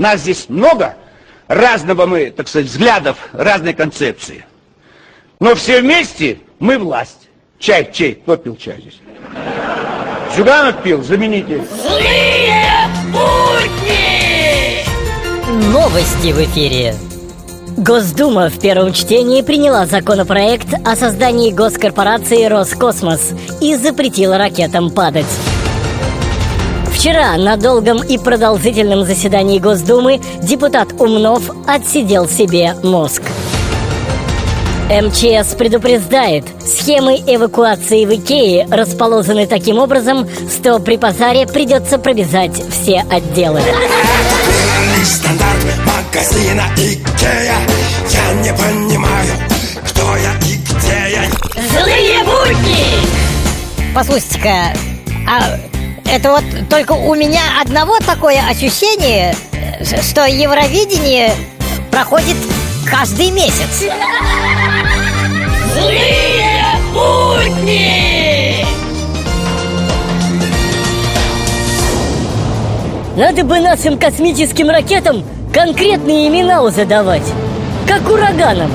Нас здесь много, разного мы, так сказать, взглядов, разной концепции. Но все вместе мы власть. Чай, чай, кто пил чай здесь? Зюганов пил, замените. Злые будни! Новости в эфире. Госдума в первом чтении приняла законопроект о создании госкорпорации «Роскосмос» и запретила ракетам падать. Вчера на долгом и продолжительном заседании Госдумы депутат Умнов отсидел себе мозг. МЧС предупреждает, схемы эвакуации в Икее расположены таким образом, что при пожаре придется пробежать все отделы. Актуальный стандарт магазина Икея Я не понимаю, кто я и где я Злые будни! Послушайте-ка, а это вот только у меня одного такое ощущение, что Евровидение проходит каждый месяц. Злые будни! Надо бы нашим космическим ракетам конкретные имена уже давать, как ураганам.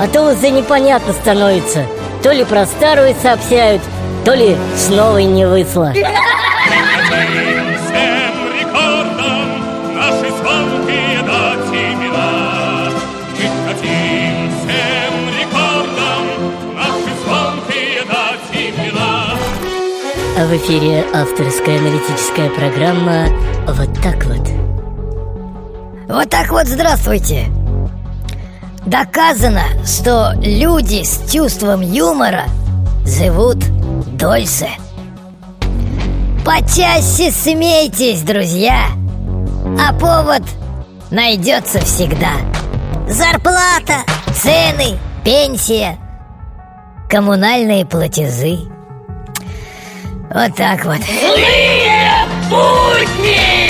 А то уже непонятно становится, то ли про старую сообщают, то ли с новой не вышло. Всем рекордам наши звонкие дать имена. Мы хотим всем рекордам наши звонкие дать имена. А в эфире авторская аналитическая программа «Вот так вот». Вот так вот здравствуйте Доказано, что люди с чувством юмора живут дольше Почаще смейтесь, друзья. А повод найдется всегда. Зарплата, цены, пенсия Коммунальные платежи. Вот так вот. Злые будни!